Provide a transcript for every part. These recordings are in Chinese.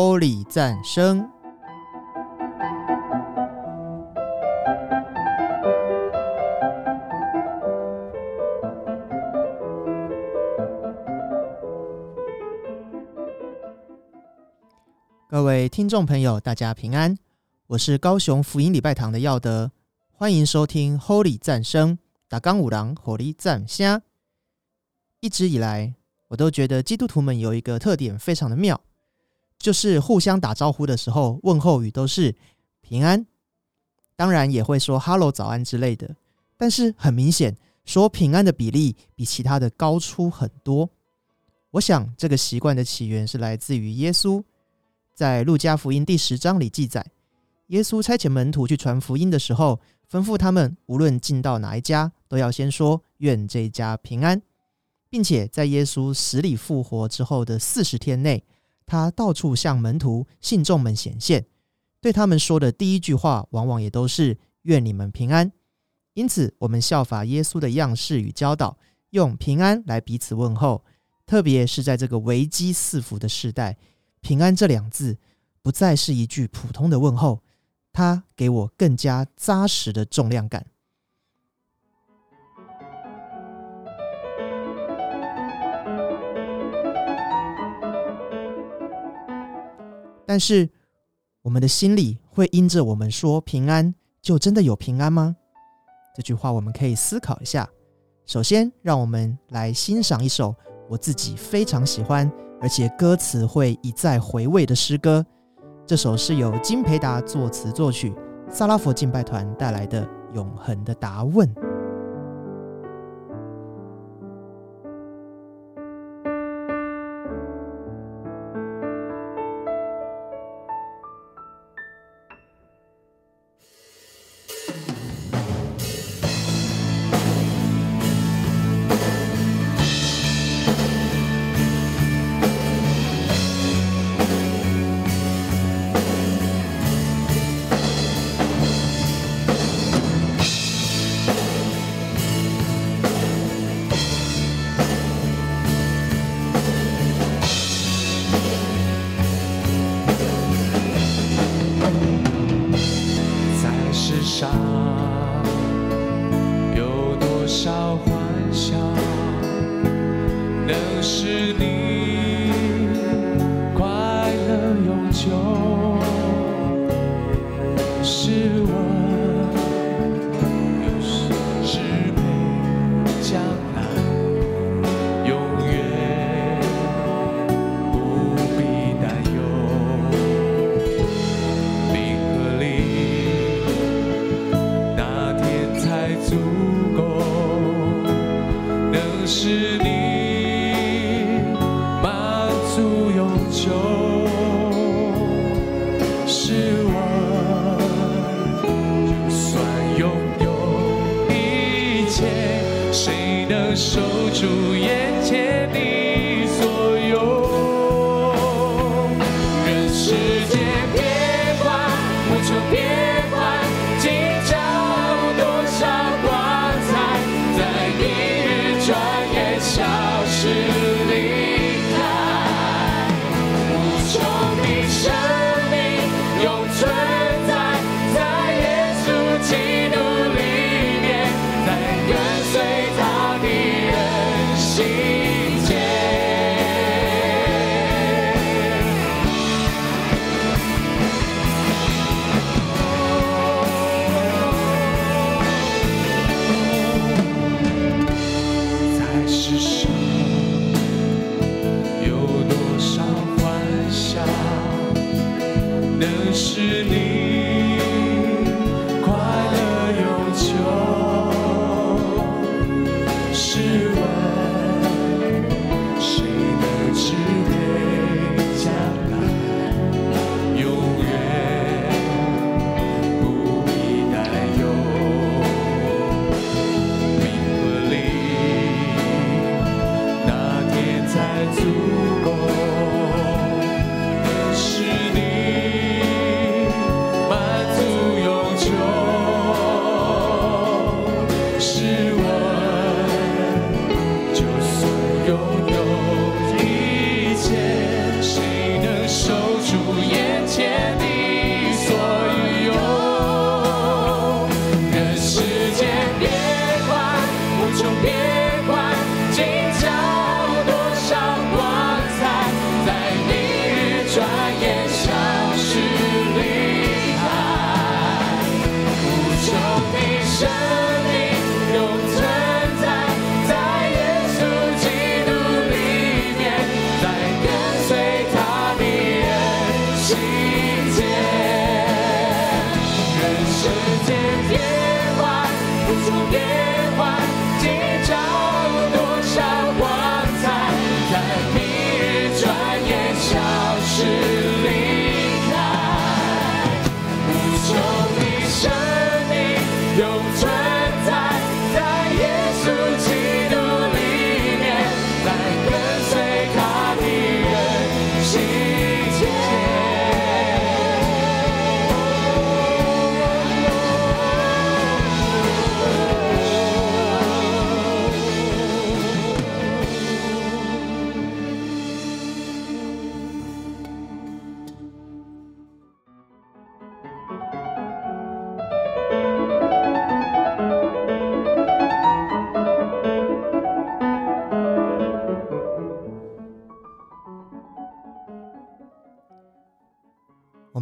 Holy 赞声。各位听众朋友，大家平安，我是高雄福音礼拜堂的耀德，欢迎收听 Holy 赞声，打刚五郎火力赞虾。一直以来，我都觉得基督徒们有一个特点非常的妙，就是互相打招呼的时候，问候语都是平安，当然也会说 “hello” 早安之类的。但是很明显，说平安的比例比其他的高出很多。我想这个习惯的起源是来自于耶稣。在路加福音第十章里记载，耶稣差遣门徒去传福音的时候，吩咐他们无论进到哪一家，都要先说愿这家平安，并且在耶稣死里复活之后的四十天内，他到处向门徒、信众们显现，对他们说的第一句话，往往也都是愿你们平安。因此，我们效法耶稣的样式与教导，用平安来彼此问候，特别是在这个危机四伏的时代。平安这两字不再是一句普通的问候，它给我更加扎实的重量感。但是，我们的心里会因着我们说平安，就真的有平安吗？这句话我们可以思考一下。首先，让我们来欣赏一首我自己非常喜欢。而且歌词会一再回味的诗歌，这首是由金培达作词作曲，萨拉佛敬拜团带来的《永恒的答问》。心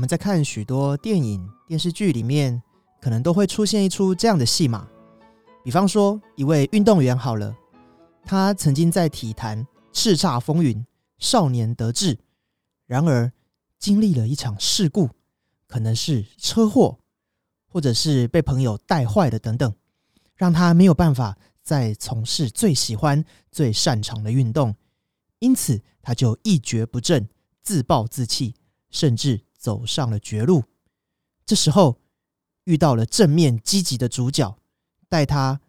在看许多电影、电视剧里面，可能都会出现一出这样的戏码。比方说，一位运动员好了，他曾经在体坛叱咤风云，少年得志，然而经历了一场事故，可能是车祸，或者是被朋友带坏的等等，让他没有办法再从事最喜欢、最擅长的运动，因此他就一蹶不振，自暴自弃，甚至。走上了绝路，这时候遇到了正面积极的主角，带他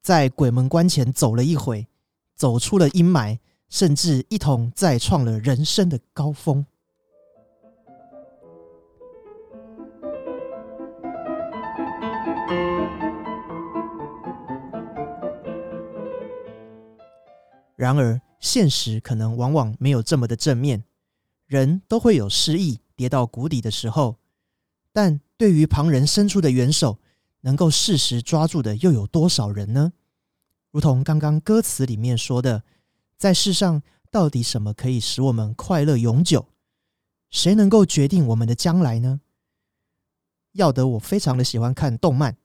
在鬼门关前走了一回，走出了阴霾，甚至一同再创了人生的高峰。然而，现实可能往往没有这么的正面，人都会有失意。跌到谷底的时候，但对于旁人伸出的援手，能够适时抓住的又有多少人呢？如同刚刚歌词里面说的，在世上到底什么可以使我们快乐永久？谁能够决定我们的将来呢？要得，我非常的喜欢看动漫，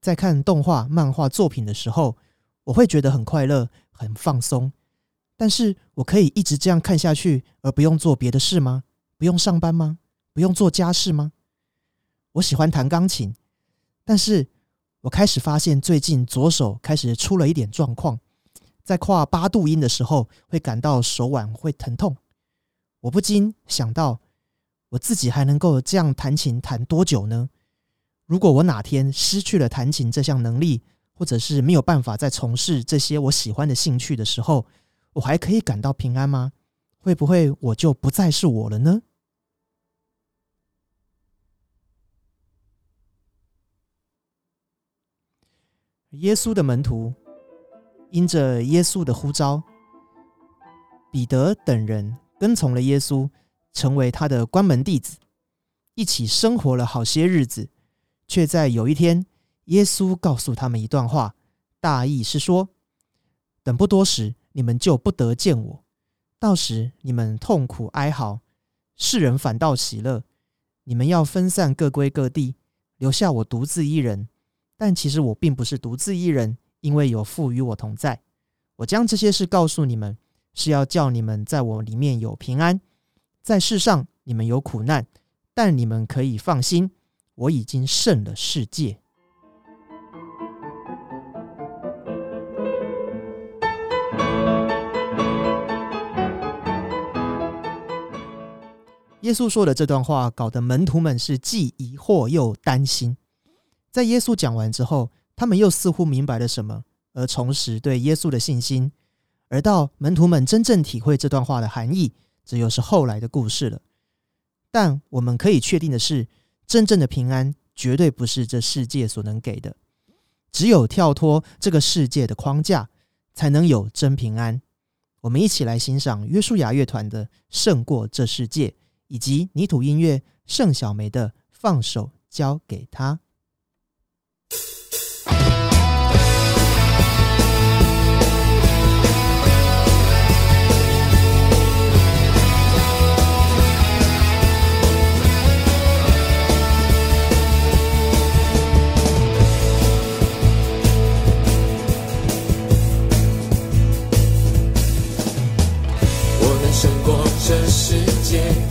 在看动画、漫画作品的时候，我会觉得很快乐、很放松。但是我可以一直这样看下去，而不用做别的事吗？不用上班吗？不用做家事吗？我喜欢弹钢琴，但是我开始发现最近左手开始出了一点状况，在跨八度音的时候会感到手腕会疼痛。我不禁想到，我自己还能够这样弹琴弹多久呢？如果我哪天失去了弹琴这项能力，或者是没有办法再从事这些我喜欢的兴趣的时候，我还可以感到平安吗？会不会我就不再是我了呢？耶稣的门徒因着耶稣的呼召，彼得等人跟从了耶稣，成为他的关门弟子，一起生活了好些日子。却在有一天，耶稣告诉他们一段话，大意是说：等不多时，你们就不得见我。到时你们痛苦哀嚎，世人反倒喜乐。你们要分散各归各地，留下我独自一人。但其实我并不是独自一人，因为有父与我同在。我将这些事告诉你们，是要叫你们在我里面有平安。在世上你们有苦难，但你们可以放心，我已经胜了世界。耶稣说的这段话，搞得门徒们是既疑惑又担心。在耶稣讲完之后，他们又似乎明白了什么，而重拾对耶稣的信心。而到门徒们真正体会这段话的含义，这又是后来的故事了。但我们可以确定的是，真正的平安绝对不是这世界所能给的。只有跳脱这个世界的框架，才能有真平安。我们一起来欣赏约书亚乐团的《胜过这世界》。以及泥土音乐盛小梅的放手交给他。这世界。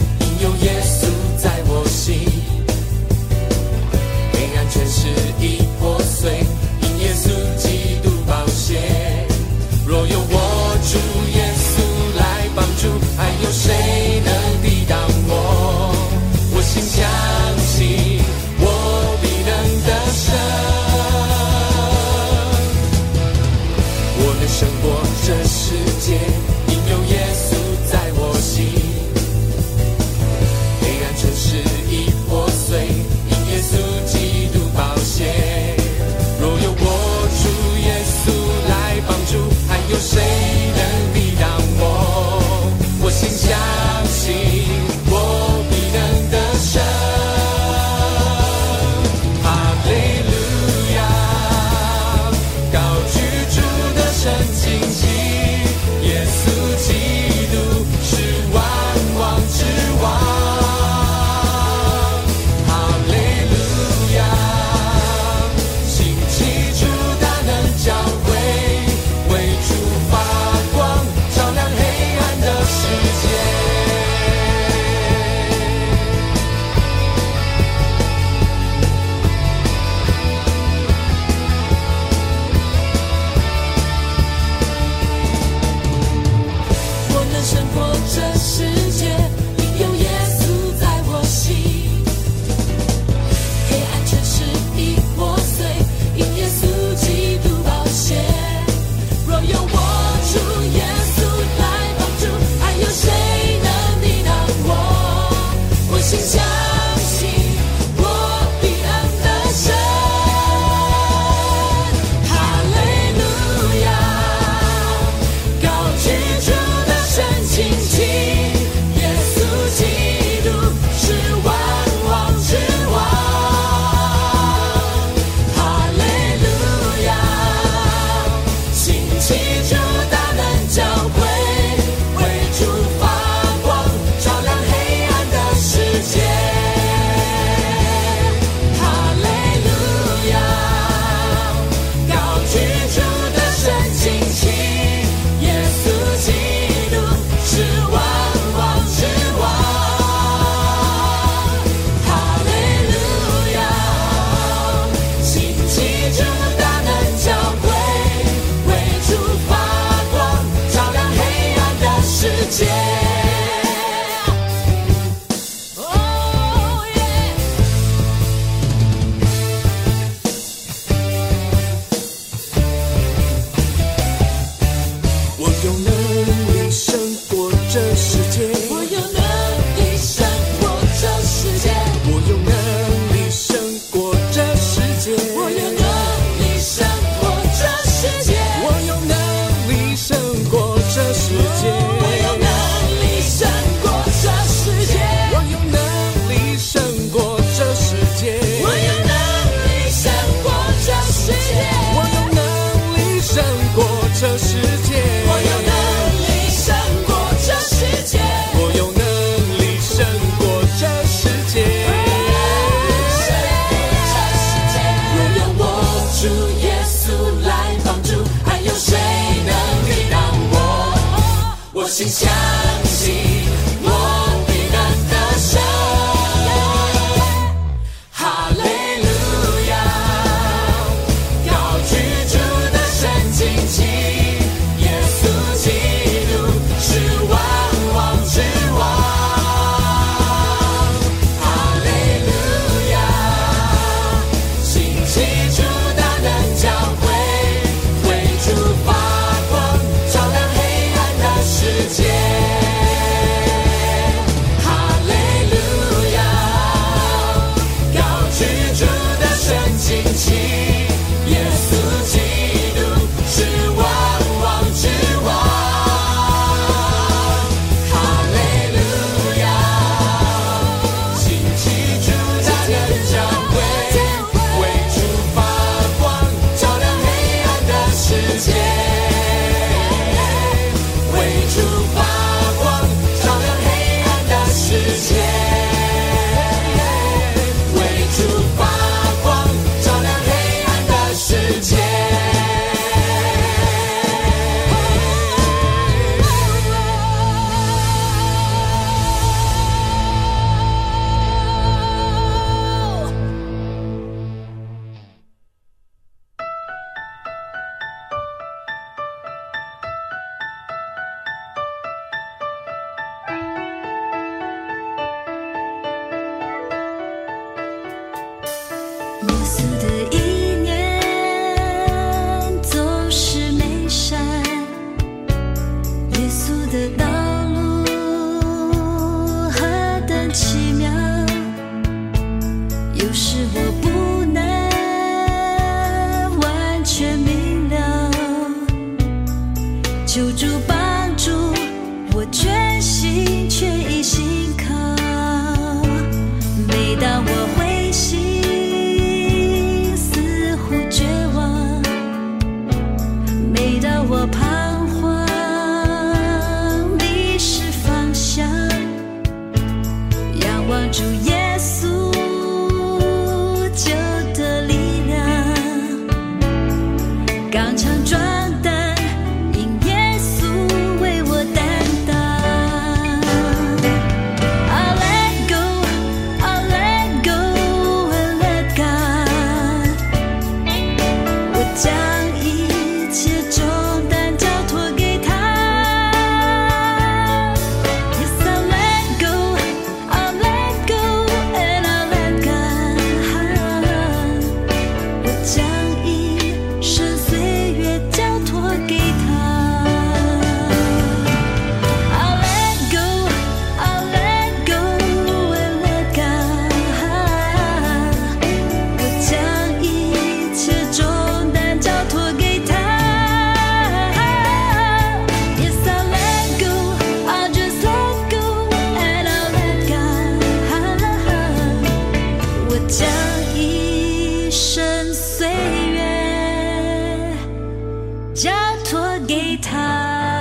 交托给他。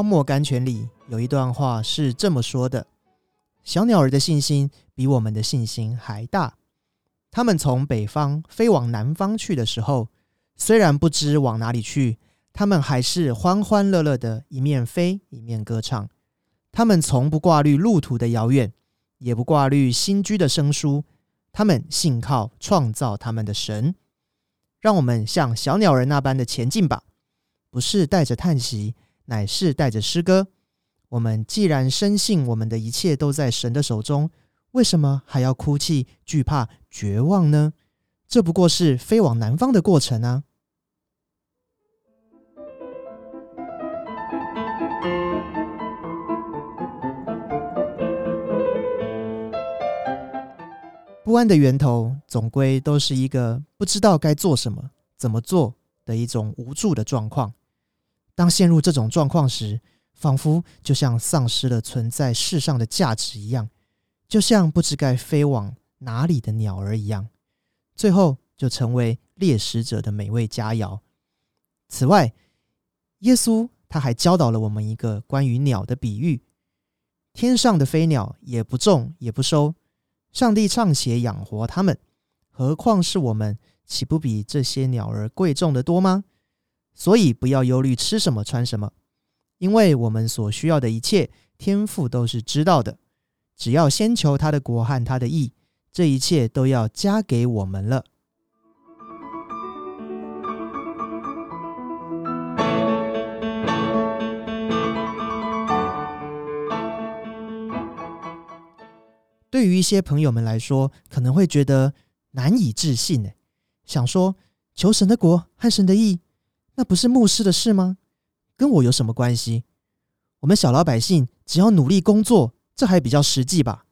荒漠甘泉里有一段话是这么说的：“小鸟儿的信心比我们的信心还大。他们从北方飞往南方去的时候，虽然不知往哪里去，他们还是欢欢乐乐的，一面飞一面歌唱。他们从不挂虑路途的遥远，也不挂虑新居的生疏。他们信靠创造他们的神。让我们像小鸟儿那般的前进吧，不是带着叹息。”乃是带着诗歌。我们既然深信我们的一切都在神的手中为什么还要哭泣惧怕绝望呢？这不过是飞往南方的过程啊。不安的源头总归都是一个不知道该做什么怎么做的一种无助的状况。当陷入这种状况时，仿佛就像丧失了存在世上的价值一样，就像不知该飞往哪里的鸟儿一样，最后就成为猎食者的美味佳肴。此外，耶稣他还教导了我们一个关于鸟的比喻：天上的飞鸟也不种也不收，上帝尚且养活它们，何况是我们，岂不比这些鸟儿贵重的多吗？所以不要忧虑吃什么穿什么，因为我们所需要的一切，天父都是知道的。只要先求他的国和他的义，这一切都要加给我们了。对于一些朋友们来说，可能会觉得难以置信呢，想说求神的国和神的义，那不是牧师的事吗？跟我有什么关系？我们小老百姓只要努力工作，这还比较实际吧。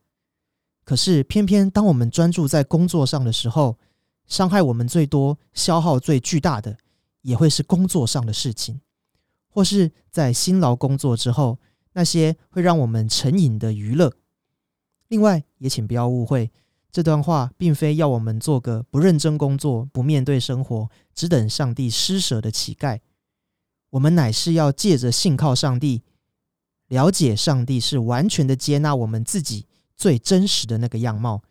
可是偏偏当我们专注在工作上的时候，伤害我们最多、消耗最巨大的，也会是工作上的事情，或是在辛劳工作之后，那些会让我们成瘾的娱乐。另外，也请不要误会，这段话并非要我们做个不认真工作、不面对生活、只等上帝施舍的乞丐。我们乃是要借着信靠上帝，了解上帝是完全的接纳我们自己最真实的那个样貌，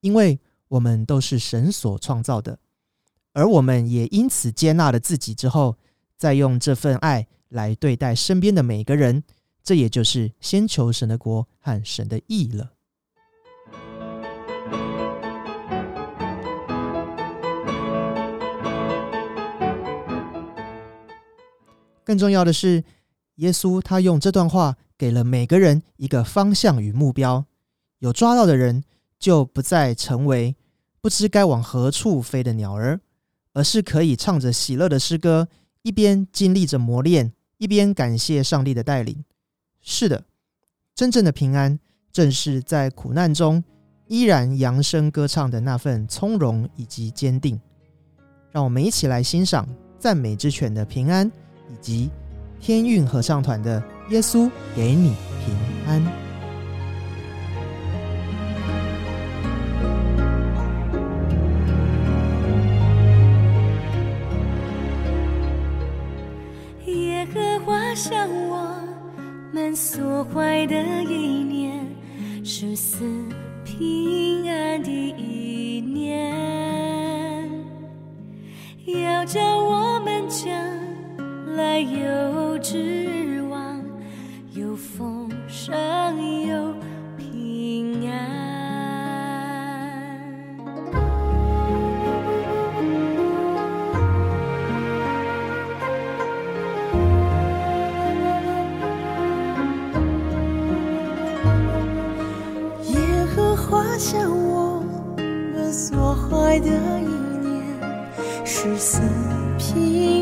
因为我们都是神所创造的，而我们也因此接纳了自己之后，再用这份爱来对待身边的每个人，这也就是先求神的国和神的义了。更重要的是，耶稣他用这段话给了每个人一个方向与目标。有抓到的人，就不再成为不知该往何处飞的鸟儿，而是可以唱着喜乐的诗歌，一边经历着磨练，一边感谢上帝的带领。是的，真正的平安，正是在苦难中依然扬声歌唱的那份从容以及坚定。让我们一起来欣赏赞美之泉的平安。及天韵合唱团的《耶稣给你平安》。耶和华向我们所怀的意念，是赐平安的意念，要叫我们将来有指望，有丰盛，有平安。耶和华向我们所怀的意念，是赐平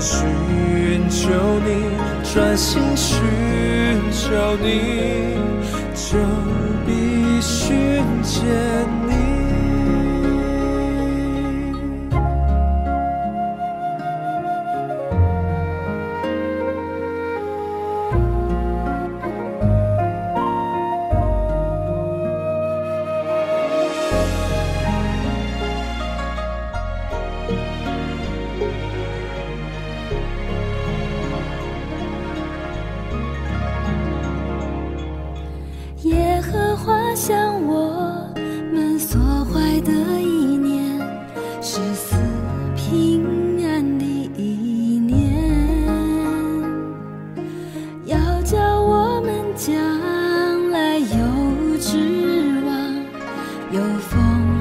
寻求你，专心寻求你，就必寻见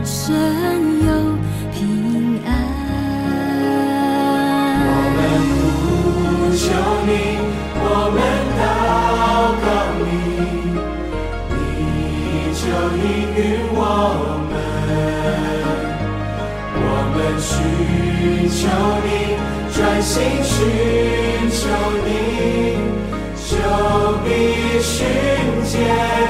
神有平安。我们呼求你，我们祷告你，你就应允我们。我们寻求你，专心寻求你，就必寻见。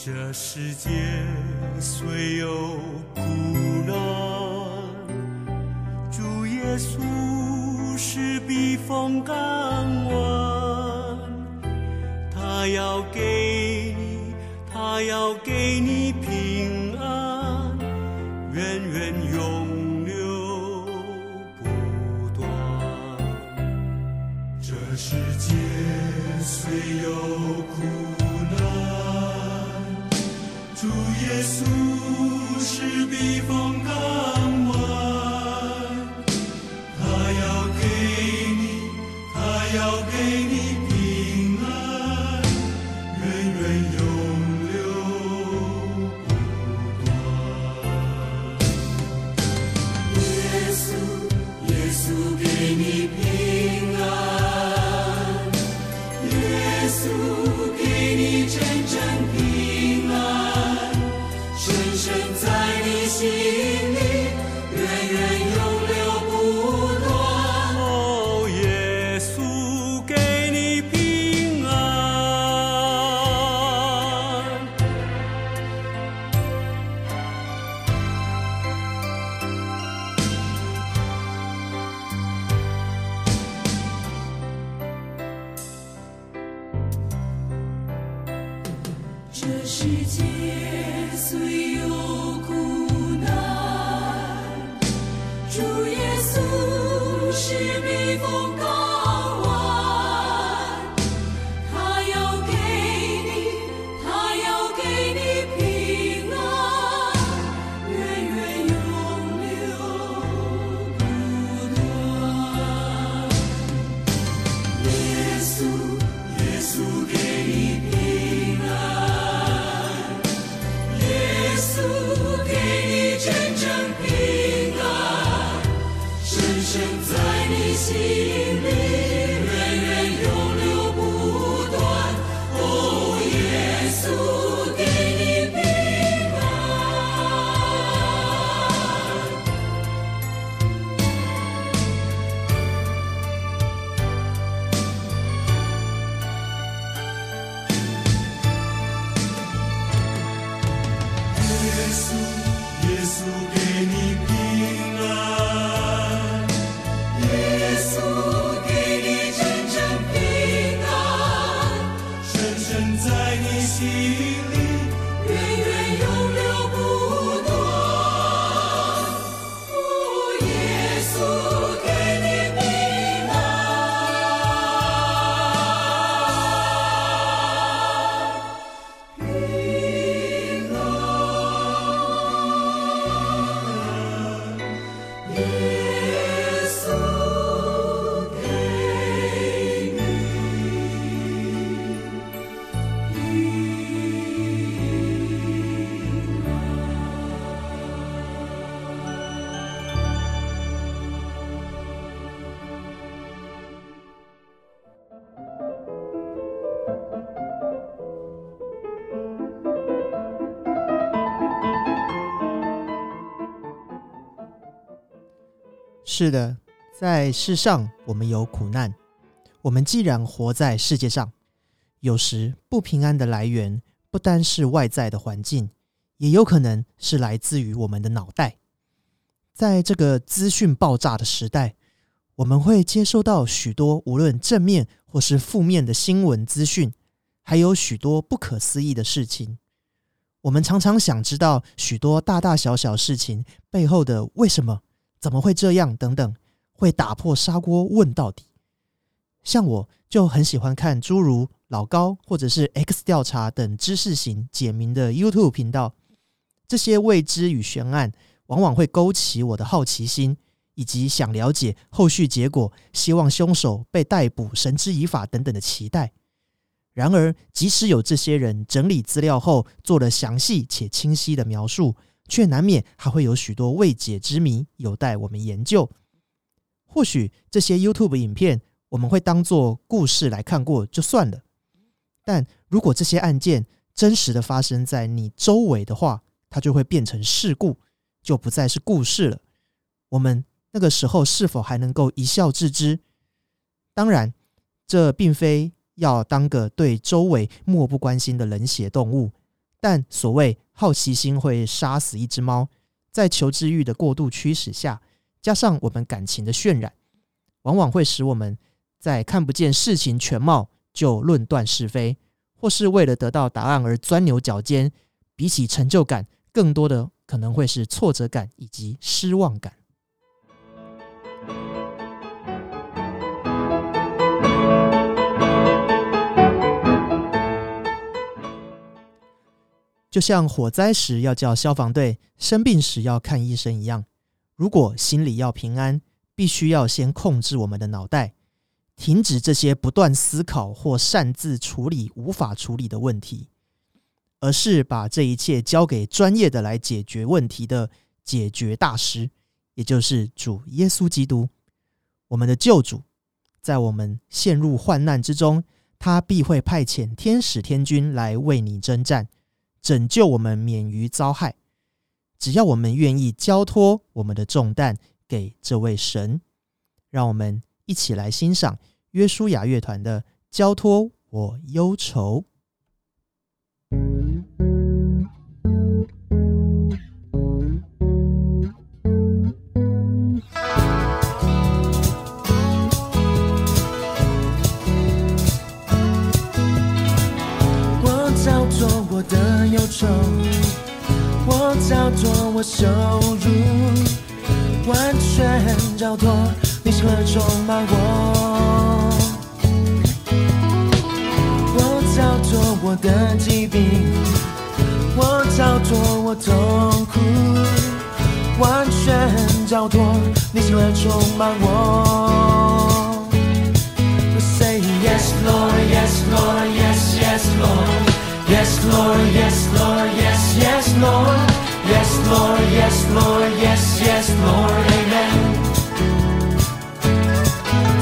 这世界虽有苦难主耶稣是避风港湾他要给你他要给你 Jesus. 世界虽有苦难主耶稣是避风是的，在世上我们有苦难，我们既然活在世界上，有时不平安的来源不单是外在的环境，也有可能是来自于我们的脑袋。在这个资讯爆炸的时代，我们会接收到许多无论正面或是负面的新闻资讯，还有许多不可思议的事情。我们常常想知道许多大大小小事情背后的为什么、怎么会这样等等，会打破砂锅问到底。像我就很喜欢看诸如老高或者是 X 调查等知识型解谜的 YouTube 频道，这些未知与悬案往往会勾起我的好奇心，以及想了解后续结果，希望凶手被逮捕、绳之以法等等的期待。然而，即使有这些人整理资料后做了详细且清晰的描述，却难免还会有许多未解之谜有待我们研究。或许这些 YouTube 影片我们会当做故事来看过就算了，但如果这些案件真实的发生在你周围的话，它就会变成事故，就不再是故事了。我们那个时候是否还能够一笑置之？当然，这并非要当个对周围漠不关心的冷血动物。但所谓好奇心会杀死一只猫，在求知欲的过度驱使下，加上我们感情的渲染，往往会使我们在看不见事情全貌就论断是非，或是为了得到答案而钻牛角尖。比起成就感，更多的可能会是挫折感以及失望感。就像火灾时要叫消防队，生病时要看医生一样，如果心里要平安，必须要先控制我们的脑袋，停止这些不断思考或擅自处理无法处理的问题，而是把这一切交给专业的来解决问题的解决大师，也就是主耶稣基督，我们的救主。在我们陷入患难之中，他必会派遣天使天军来为你征战。拯救我们免于遭害，只要我们愿意交托我们的重担给这位神，让我们一起来欣赏约书亚乐团的《交托我忧愁》。我叫做我羞辱，完全交托你喜乐充满我。我叫做我的疾病，我叫做我痛苦，完全交托你喜乐充满我。We say yes, Lord, yes, Lord, yes, yes, Lord. Yes, Lord, yes, Lord, yes, yes, Lord. Lord, yes, yes, yes, Lord. Amen.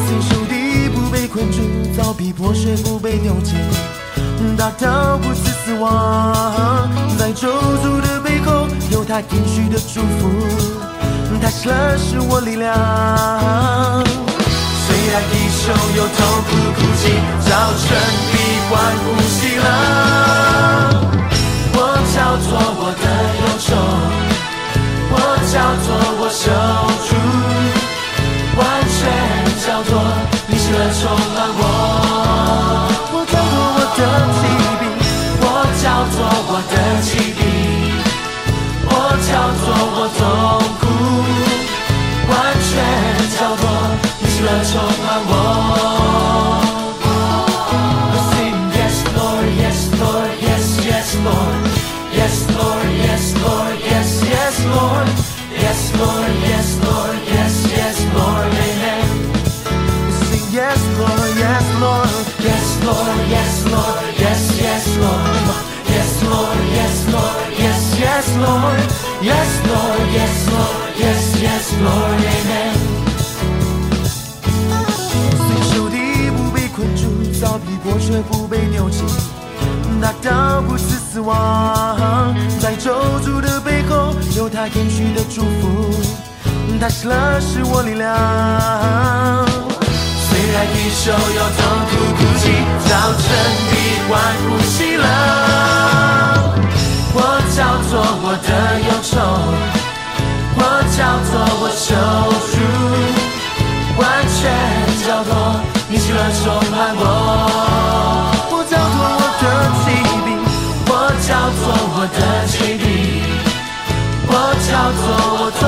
虽受敌不被困住，遭逼迫却不被丢弃，大到不致死亡。在咒诅的背后，有他应许的祝福，他喜乐是我力量。虽然地球有痛苦哭泣，早晨闭关呼吸了。我叫做我的忧愁，叫做我受主，完全叫做你喜乐充满我。我叫做我的疾病，我叫做我的疾病，我叫做我痛苦，完全叫做你。喜乐充满我。Yes Lord, yes Lord, yes Lord, yes Lord, yes yes Lord, yes Lord, yes Lord, yes yes Lord, yes Lord, yes Lord, yes yes Lord, Amen. 虽受敌不被困住，遭逼迫却不被丢弃，达到不致死亡。在咒诅的背后，有他应许的祝福，他喜乐是我力量。虽然一手有痛苦哭泣，早晨必欢呼喜乐。我叫做我的忧愁，我叫做我救主，完全交托，你喜乐充满我。我叫做我的疾病，我叫做我的疾病，我交托我痛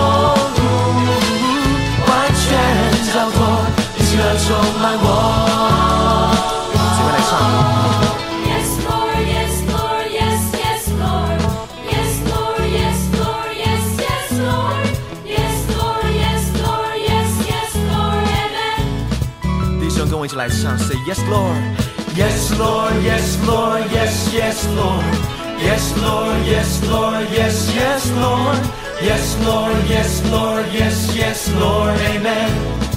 words on my wall. See when I sung. going to like sound say yes Lord Yes Lord yes Lord yes yes Lord Yes Lord yes Lord yes yes Lord Yes Lord yes Lord yes yes Lord Amen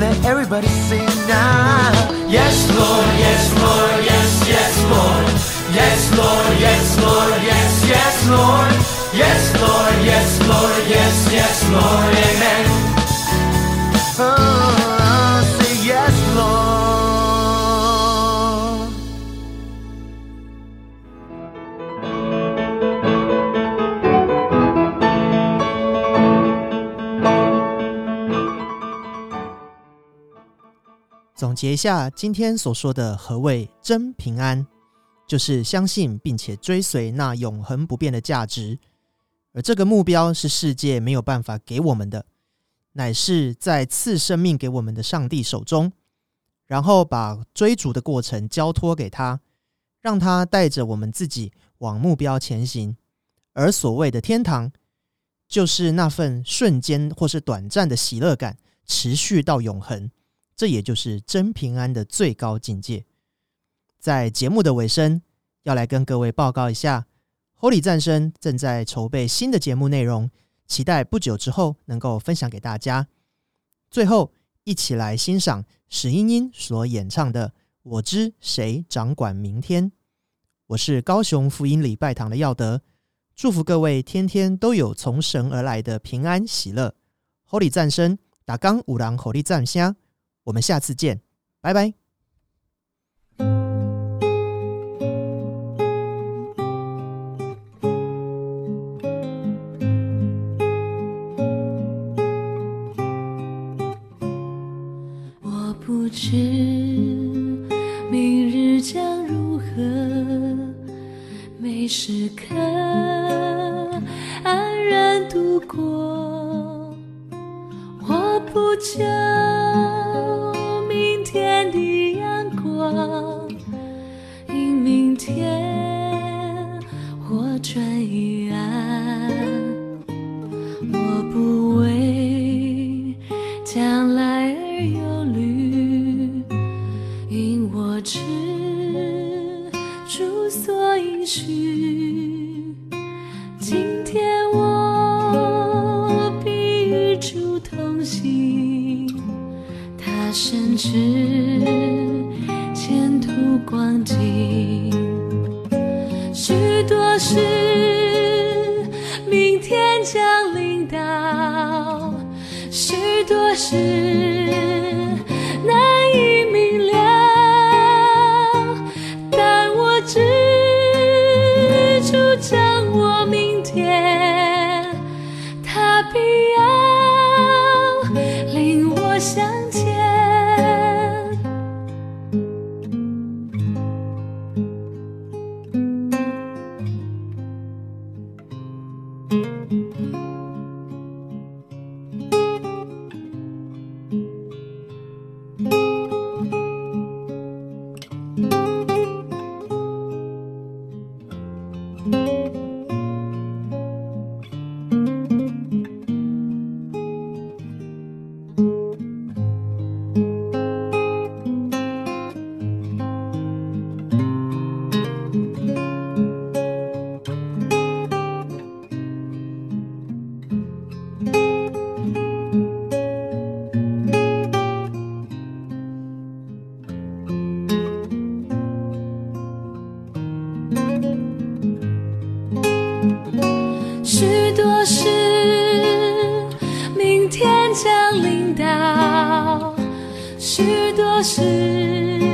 let everybody sing now. Yes Lord, Yes Lord, Yes Yes Lord, Yes Lord, Yes Lord, Yes Yes Lord, Yes Lord, Yes Lord, Yes Yes Lord, Amen. 总结一下今天所说的何谓真平安，就是相信并且追随那永恒不变的价值，而这个目标是世界没有办法给我们的，乃是在赐生命给我们的上帝手中，然后把追逐的过程交托给他，让他带着我们自己往目标前行。而所谓的天堂，就是那份瞬间或是短暂的喜乐感，持续到永恒。这也就是真平安的最高境界。在节目的尾声，要来跟各位报告一下，Holy 战声正在筹备新的节目内容，期待不久之后能够分享给大家。最后，一起来欣赏史英英所演唱的《我知谁掌管明天》。我是高雄福音礼拜堂的耀德，祝福各位天天都有从神而来的平安喜乐。Holy 战声，打刚五郎火力战虾。我们下次见，拜拜。我不知明日将如何，每时刻安然度过。我不求天地是明天将领到，许多事许多事。